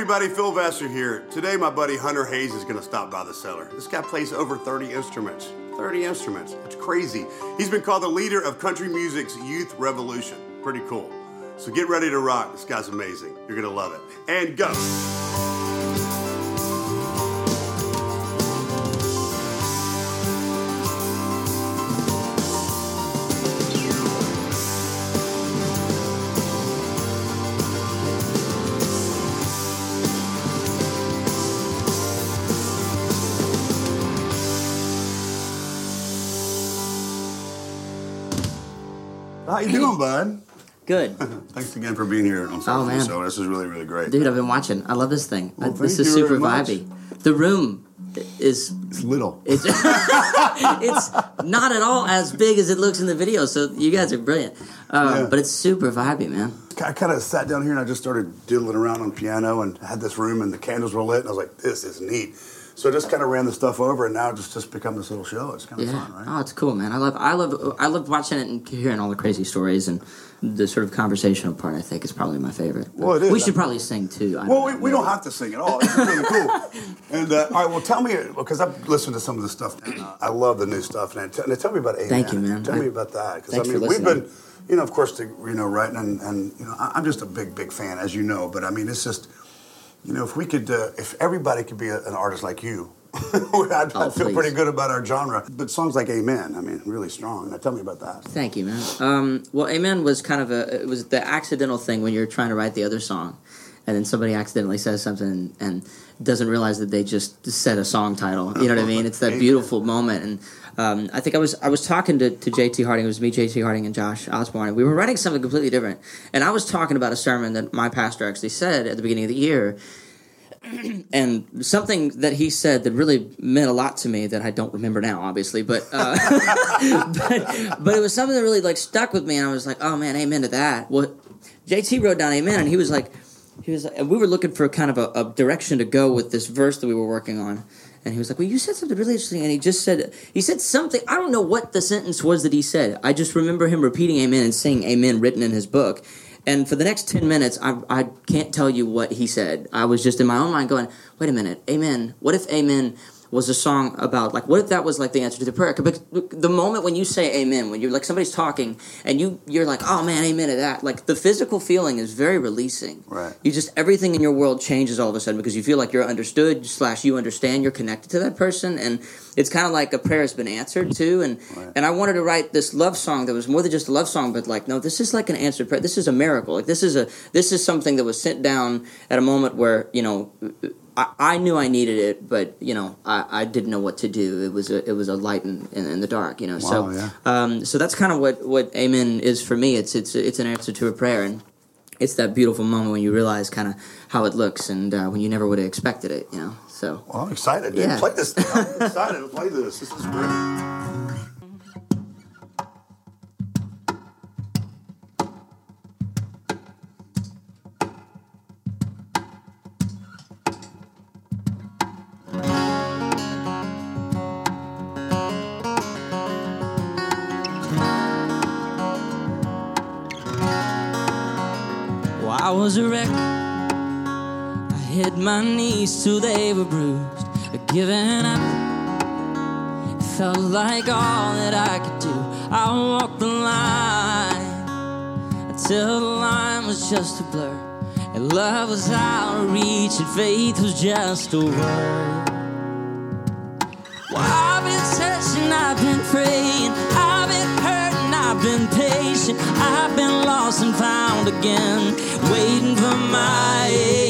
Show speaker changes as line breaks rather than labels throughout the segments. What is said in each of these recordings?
everybody, Phil Vassar here. Today, my buddy Hunter Hayes is going to stop by the cellar. This guy plays over 30 instruments. 30 instruments. It's crazy. He's been called the leader of country music's youth revolution. Pretty cool. So get ready to rock. This guy's amazing. You're going to love it. And go. Bud?
Good.
Thanks again for being here on South
Oh, man.
So this is really, really great.
Dude, I've been watching. I love this thing.
Well,
Uh, this is super vibey. The room is
It's little.
it's it's not at all as big as it looks in the video. So you guys are brilliant. Um,
Yeah.
But it's super vibey, man.
I kind of sat down here and I just started diddling around on piano and had this room and the candles were lit and I was like, this is neat. So I just kind of ran the stuff over and now it's just just become this little show. It's kind of
Yeah.
fun, right?
Oh, it's cool, man. I love I love I love watching it and hearing all the crazy stories and the sort of conversational part. I think is probably my favorite.
Well, it is.
We should probably sing too. I
Well, we, we don't have to sing at all. It's really cool. And uh, all right, well, tell me because I've listened to some of the stuff. And, uh, I love the new stuff. And t- tell me about Amen.
Thank you, man.
Tell
I-
me about that because I mean we've been, you know, of course, the, you know, writing and, and you know, I'm just a big, big fan, as you know. But I mean, it's just, you know, if we could, uh, if everybody could be a, an artist like you. I'd,
Oh,
I'd feel
please.
pretty good about our genre. But songs like Amen, I mean, really strong. Now tell me about that.
Thank you, man. Um, well, Amen was kind of a it was the accidental thing when you're trying to write the other song, and then somebody accidentally says something and doesn't realize that they just said a song title. You know what I mean? It's that beautiful moment. And um, I think I was I was talking to, to JT Harding. It was me, JT Harding, and Josh Osborne. We were writing something completely different. And I was talking about a sermon that my pastor actually said at the beginning of the year. and something that he said that really meant a lot to me that I don't remember now, obviously, but uh, but, but it was something that really like stuck with me, and I was like, oh man, amen to that. Well, JT wrote down amen, and he was like, he was, and we were looking for kind of a, a direction to go with this verse that we were working on. And he was like, "Well, you said something really interesting." And he just said, he said something. I don't know what the sentence was that he said. I just remember him repeating "Amen" and saying "Amen" written in his book. And for the next ten minutes, I, I can't tell you what he said. I was just in my own mind going, "Wait a minute, Amen. What if Amen was a song about like what if that was like the answer to the prayer?" Because the moment when you say Amen, when you're like somebody's talking and you you're like, "Oh man, Amen to that," like the physical feeling is very releasing.
Right.
You just everything in your world changes all of a sudden because you feel like you're understood slash you understand you're connected to that person and it's kind of like a prayer has been answered too and
Right.
and I wanted to write this love song that was more than just a love song but like no this is like an answered prayer this is a miracle like this is a this is something that was sent down at a moment where you know I, I knew I needed it but you know I, I didn't know what to do it was a it was a light in, in, in the dark you know so
yeah.
um, so that's kind of what what amen is for me it's it's it's an answer to a prayer and it's that beautiful moment when you realize kind of how it looks and uh, when you never would have expected it, you know. So
Well, I'm excited, dude.
Yeah.
Play this. Thing. I'm excited to play this. This is great.
I was a wreck. I hit my knees till they were bruised, giving up. It felt like all that I could do. I walked the line until the line was just a blur, and love was out of reach, and faith was just a word. Well, I've been searching, I've been praying, I've been hurting, I've been patient, I've been lost and found again, waiting for my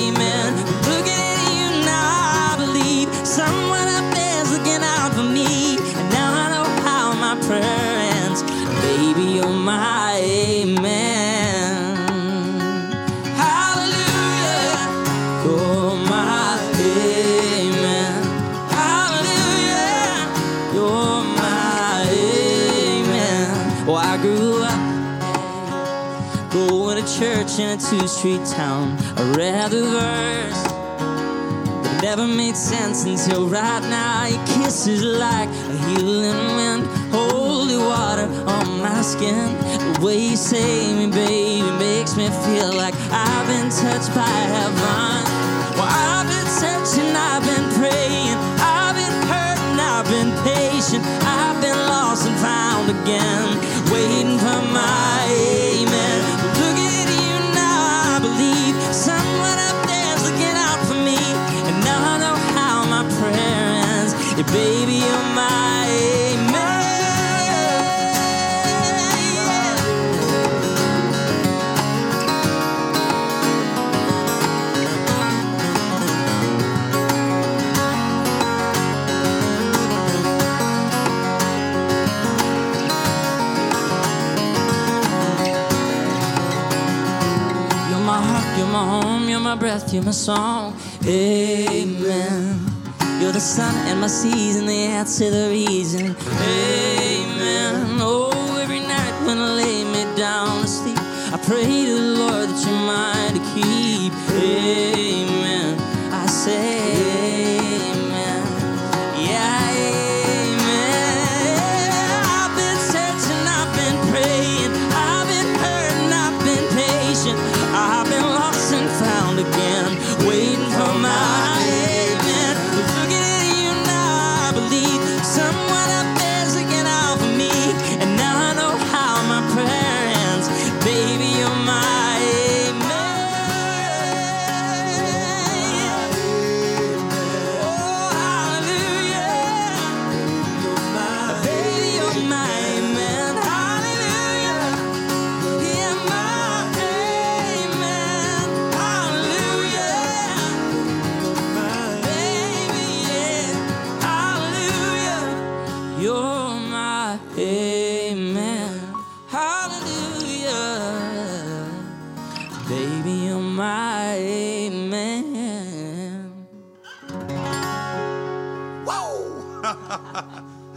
in a two street town. I read the verse. It never made sense until right now. Your kiss is like a healing wind, holy water on my skin. The way you save me, baby, makes me feel like I've been touched by heaven. Well,
Baby, breath, you're my song. Amen. You're the sun and my season, the answer, the reason. Amen. Oh, every night when I lay me down to sleep, I pray to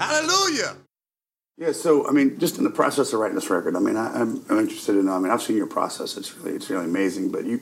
Hallelujah. Yeah,
so I mean, just in the process of writing this record, I mean, I, I'm, I'm interested in. I mean, I've seen your process. It's really, it's really amazing. But you,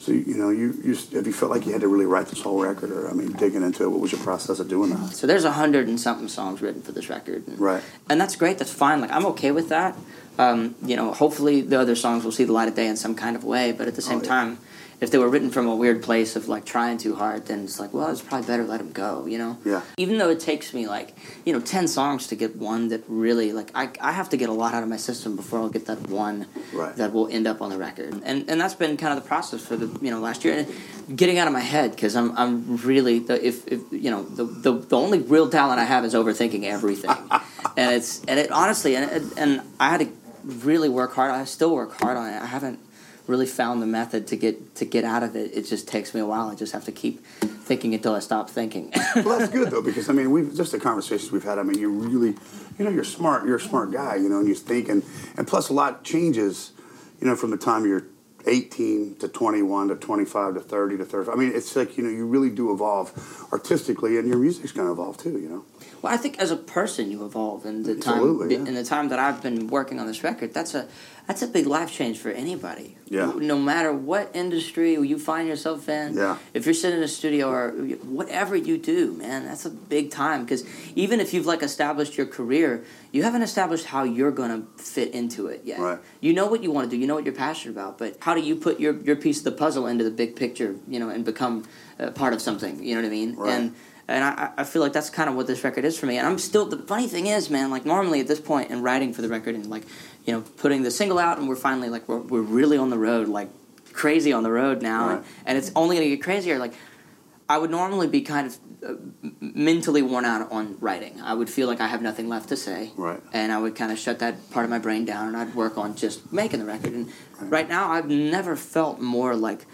so you know, you, you have you felt like you had to really write this whole record, or I mean, digging into it. What was your process of doing that?
So there's a hundred and something songs written for this record, and,
Right.
And that's great. That's fine. Like I'm okay with that. Um, you know, hopefully the other songs will see the light of day in some kind of way. But at the same
Oh, yeah.
time, if they were written from a weird place of like trying too hard, then it's like, well, it's probably better let them go. You know.
Yeah.
Even though it takes me like you know ten songs to get one that really like I I have to get a lot out of my system before I'll get that one
Right.
that will end up on the record. And and that's been kind of the process for the you know last year. And getting out of my head because I'm I'm really the, if if you know the, the the only real talent I have is overthinking everything, and it's and it honestly and it, and I had to really work hard. I still work hard on it. I haven't really found the method to get to get out of it. It just takes me a while. I just have to keep thinking until I stop thinking.
well, that's good though, because I mean, we've just the conversations we've had. I mean, you're really, you know, you're smart. You're a smart guy, you know, and you think, and and plus a lot changes, you know, from the time you're 18 to 21 to 25 to 30 to 30. I mean, it's like you know, you really do evolve artistically, and your music's going to evolve too. You know.
Well, I think as a person you evolve in the
Absolutely,
time
yeah.
in the time that I've been working on this record. That's a that's a big life change for anybody.
Yeah.
No matter what industry you find yourself in.
Yeah.
If you're sitting in a studio or whatever you do, man, that's a big time because even if you've like established your career, you haven't established how you're going to fit into it yet.
Right.
You know what you want to do, you know what you're passionate about, but how do you put your your piece of the puzzle into the big picture, you know, and become uh, part of something, you know what I mean?
Right.
And and I, I feel like that's kind of what this record is for me. And I'm still the funny thing is, man, like normally at this point in writing for the record and like, you know, putting the single out and we're finally like we're we're really on the road, like crazy on the road now,
Right.
and, and it's only gonna get crazier. Like I would normally be kind of uh, mentally worn out on writing. I would feel like I have nothing left to say,
Right.
and I would kind of shut that part of my brain down, and I'd work on just making the record. And right, now, I've never felt more like.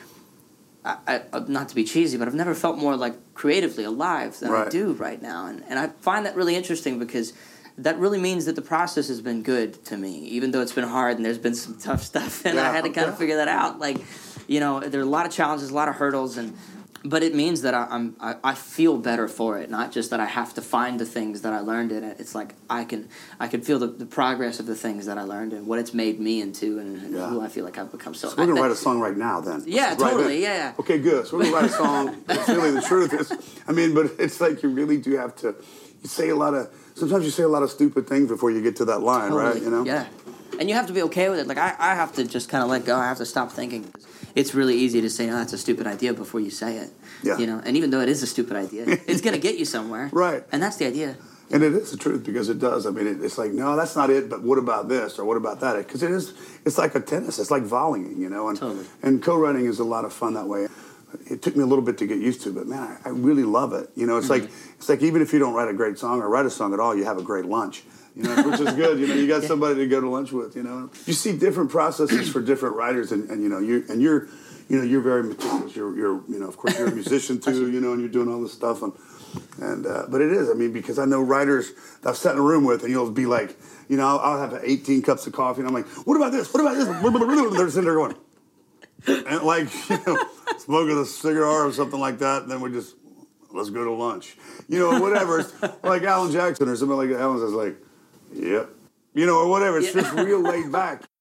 I, I, not to be cheesy, but I've never felt more like creatively alive than I do right now, and and I find that really interesting because that really means that the process has been good to me, even though it's been hard and there's been some tough stuff, and I had to kind of figure that out. Like, you know, there are a lot of challenges, a lot of hurdles, and but it means that I, I'm I, I feel better for it. Not just that I have to find the things that I learned in it. It's like I can I can feel the, the progress of the things that I learned and what it's made me into, and, and
Yeah.
who I feel like I've become. So,
So we're gonna
I-
write a song right now, then.
Yeah,
Right
totally, yeah.
Okay, good. So we're gonna write a song. It's really the truth is, I mean, but it's like you really do have to. You say a lot of. Sometimes you say a lot of stupid things before you get to that line, right? You know.
Yeah. And you have to be okay with it. Like I, I have to just kind of let go. I have to stop thinking. It's really easy to say, "No, that's a stupid idea" before you say it.
Yeah.
You know, and even though it is a stupid idea, it's gonna get you somewhere.
Right.
And that's the idea.
And it is the truth because it does. I mean, it, it's like, no, that's not it. But what about this or what about that? Because it is. It's like a tennis. It's like volleying, you know. And
Totally.
and co-running is a lot of fun that way. it took me a little bit to get used to, but man, I, I really love it. You know, it's
Mm-hmm.
like it's like even if you don't write a great song or write a song at all, you have a great lunch. You know, which is good. You know, you got somebody to go to lunch with. You know, you see different processes for different writers, and, and you know, you and you're, you know, you're very meticulous. You're, you're, you know, of course, you're a musician too. You know, and you're doing all this stuff, and and uh, but it is. I mean, because I know writers that I've sat in a room with, and you'll be like, you know, I'll, I'll have 18 cups of coffee, and I'm like, what about this? What about this? They're sitting there going, and like, you know, smoking a cigar or something like that, and then we just let's go to lunch, you know, whatever. It's like Alan Jackson or something like that. Alan's just like, yep, you know, or whatever. It's just real laid back.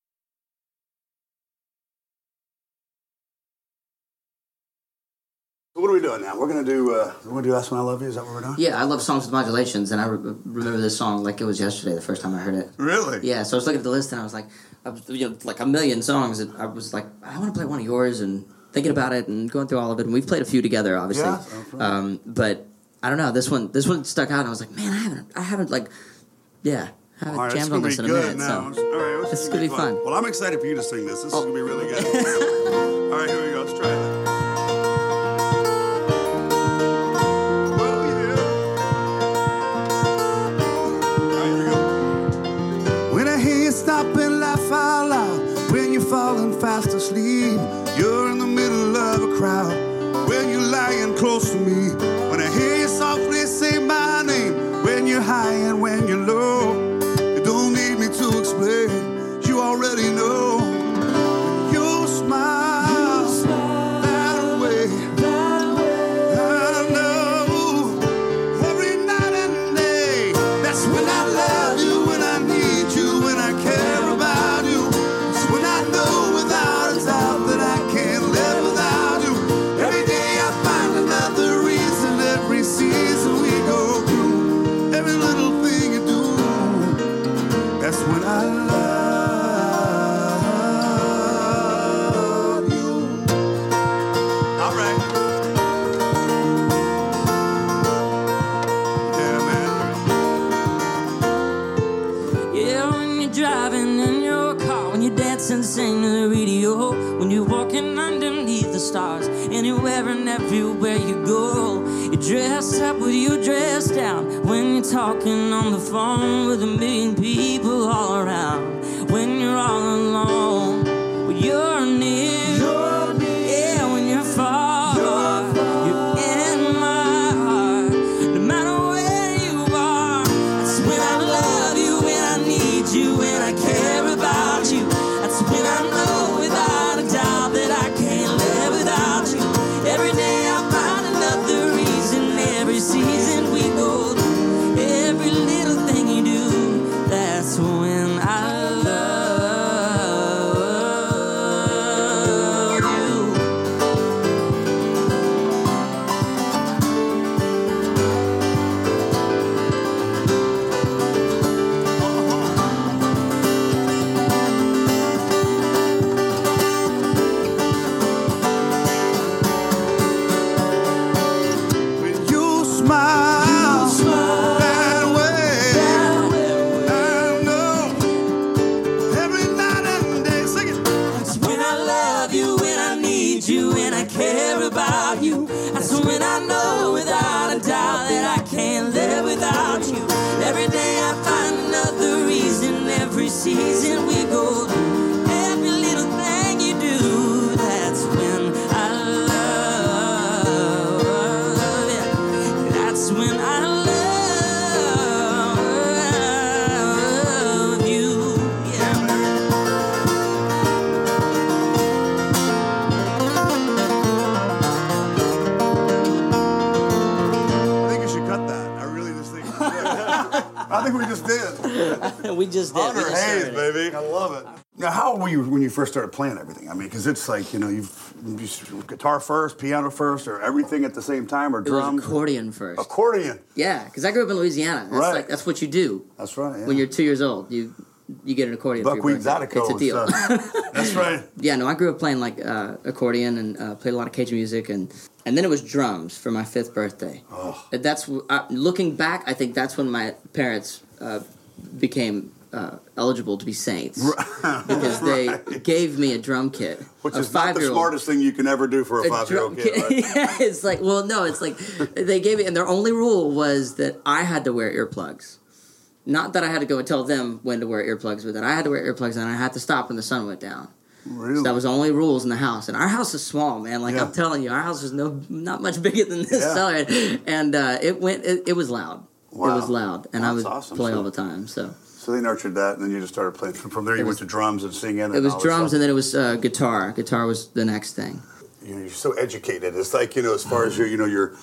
What are we doing now? We're gonna do. Uh, we're gonna do "That's When I Love You." Is that what we're doing?
Yeah, I love songs with modulations, and I re- remember this song like it was yesterday, the first time I heard it.
Really?
Yeah, so I was looking at the list, and I was like, I was, you know, like a million songs, and I was like, I want to play one of yours, and thinking about it, and going through all of it, and we've played a few together, obviously.
Yeah, right.
um, but I don't know, this one, this one stuck out, and I was like, man, I haven't, I haven't like, yeah, I haven't
All right,
jammed on this in a
good
minute.
now.
So.
All right,
This is gonna be fun.
Well, I'm excited for you to sing this. This
Oh.
is gonna be really good. Oh. All right, here we go.
I love you,
yeah.
I
think we just did.
we just did. we
Hunter
just
Hayes, baby. I love it. Now, how were you when you first started playing everything? I mean, because it's like you know, you've you, guitar first, piano first, or everything at the same time, or
It
drums,
accordion first.
accordion.
Yeah, because I grew up in Louisiana. That's
Right.
like that's what you do
That's right. Yeah.
when you're two years old. You you get an accordion.
buckwheat zydeco.
It's a deal.
stuff. That's right.
yeah, no, I grew up playing like uh, accordion and uh, played a lot of Cajun music, and and then it was drums for my fifth birthday.
Oh.
That's uh, looking back. I think that's when my parents uh, became
uh, eligible to be saints because they gave me a drum kit.
Which is not the smartest thing you can ever do for a
A
five year old kid. Right?
yeah, it's like well, no, it's like they gave me, and their only rule was that I had to wear earplugs. Not that I had to go and tell them when to wear earplugs, but that I had to wear earplugs and I had to stop when the sun went down.
Really?
So that was the only rules in the house, and our house is small, man. Like
Yeah.
I'm telling you, our house is no not much bigger than this
Yeah.
cellar, and uh, it went. It, it was loud.
Wow.
It was loud, and I
That's
would
awesome.
play
So-
all the time. So
so they nurtured that, and then you just started playing. From from there, you
was-
went to drums and singing. And
it was drums, and then it was uh, guitar. Guitar was the next thing.
you know, you're so educated. It's like you know, as far as your, you know, your,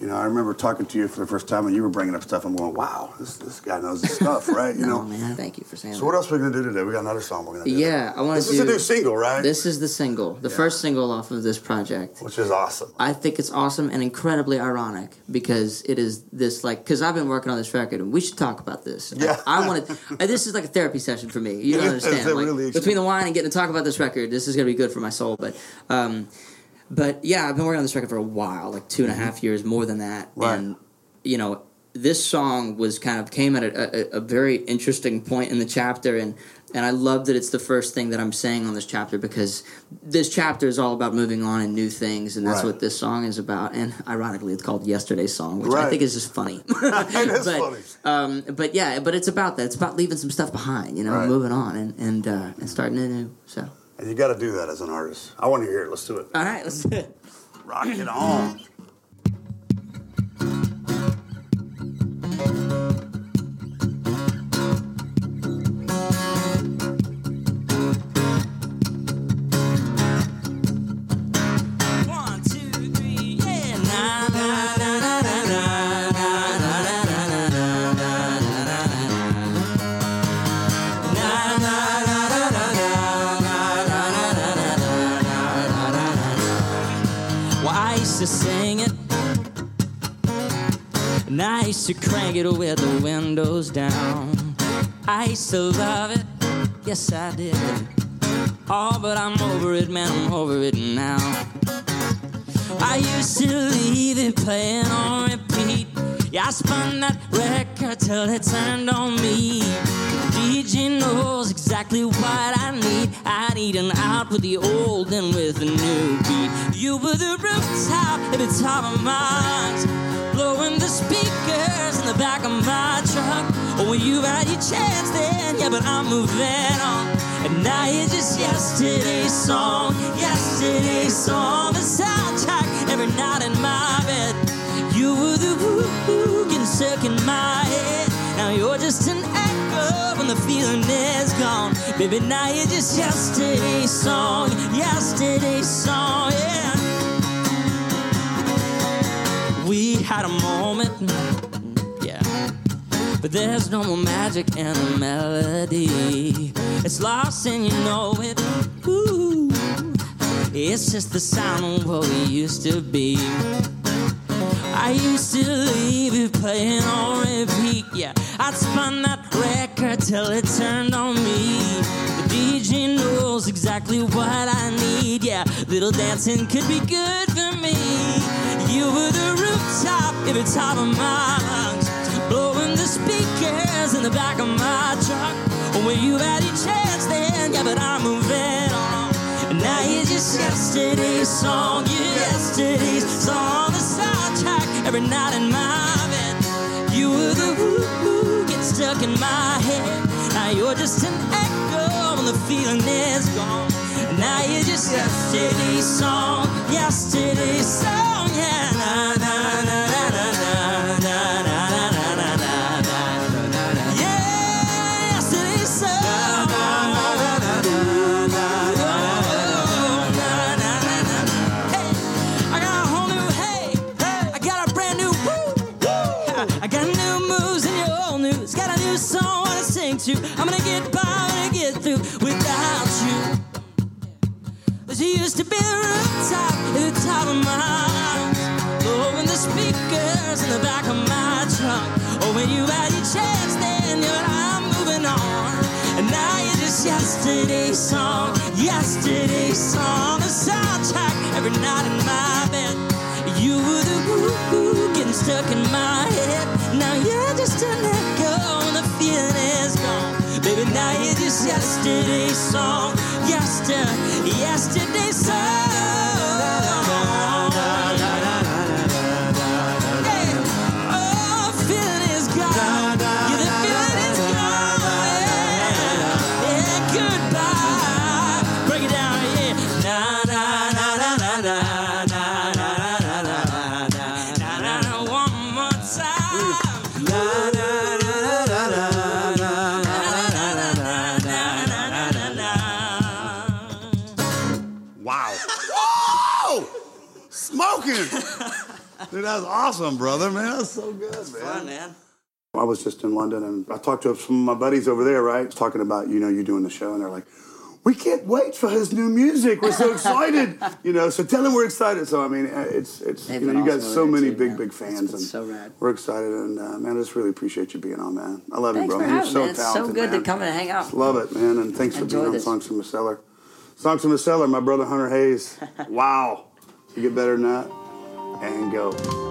you know, I remember talking to you for the first time, and you were bringing up stuff. I'm going, wow, this this guy knows his stuff, right? You
oh
know.
man, thank you for saying
So
that.
what else are we gonna do today? We got another song we're gonna do.
Yeah, I want
This
to
is a new single, right?
This is the single, the first single off of this project.
Which is awesome.
I think it's awesome and incredibly ironic because it is this like because I've been working on this record and we should talk about this.
Yeah.
I, I to. This is like a therapy session for me. You don't understand. Like,
really
between the wine and getting to talk about this record, this is going to be good for my soul. But, um, but yeah, I've been working on this record for a while, like two and a half years, more than that.
Mm-hmm. Right.
And you know, this song was kind of came at a, a, a very interesting point in the chapter and. And I love that it's the first thing that I'm saying on this chapter because this chapter is all about moving on and new things, and that's
Right.
what this song is about. And ironically, it's called "Yesterday's Song," which I think is just funny.
it is
but,
funny.
Um, but yeah, but it's about that. It's about leaving some stuff behind, you know,
Right.
moving on and and uh, and starting anew. So,
you got to do that as an artist. I want to hear it. Let's do it.
all right, let's do it.
Rock it on.
One, two, three, yeah. Na, na, na, na, na, I used to crank it with the windows down. I used to love it, yes I did. Oh, but I'm over it, man, I'm over it now. I used to leave it playing on repeat. Yeah, I spun that record till it turned on me. DJ knows exactly what I need. I need an out with the old and with the new beat. You were the rooftop at the top of my lungs, blowing the speakers in the back of my truck. Oh, well, you had your chance then, yeah, but I'm moving on. And now it's just yesterday's song, yesterday's song, the soundtrack every night in my bed. You were the woo getting stuck in my head. Now you're just an echo when the feeling is gone. Baby, now you're just yesterday's song, yesterday's song, yeah. We had a moment, yeah. But there's no more magic in the melody. It's lost and you know it. Ooh. It's just the sound of what we used to be. I used to leave it playing on repeat. Yeah, I'd spun that record till it turned on me. The DJ knows exactly what I need. Yeah, little dancing could be good for me. You were the rooftop the top of my lungs, blowing the speakers in the back of my truck. When you had your chance then, yeah, but I'm moving on. And now it's just yesterday's song, yesterday's song, the soundtrack every night in my bed. You were the woo woo, get stuck in my head. Now you're just an echo when the feeling is gone. Now you're just yesterday's song, yesterday's song, yeah. Na na To. I'm gonna get by, gonna get through without you. But you used to be the rooftop at the top of my lungs, oh, blowing the speakers in the back of my trunk. Oh, when you had your chance, then you I'm moving on. And now you're just yesterday's song, yesterday's song, the soundtrack every night in my bed. You were the woo getting stuck in my head. Now you're just an Baby, now you're just yesterday's song. Yesterday, yesterday's song.
Smoking! Dude, that's awesome, brother, man. That's so good, man.
Fun, man.
I was just in London and I talked to some of my buddies over there, right? Talking about, you know, you doing the show, and they're like, we can't wait for his new music. We're so excited. you know, so tell him we're excited. So, I mean, uh, it's, it's
They've
you know, you got
awesome
so many
too,
big,
man.
big fans.
been
and
so rad.
We're excited. And, uh, man, I just really appreciate you being on, man. I love
Thanks
you,
for
bro. You're
having
so
me. It's so good
man.
to come and hang out.
Love it, man. And thanks for
Enjoy
being on. Songs from the Cellar. Songs from the Cellar, my brother Hunter Hayes. wow. You get better than that. And go.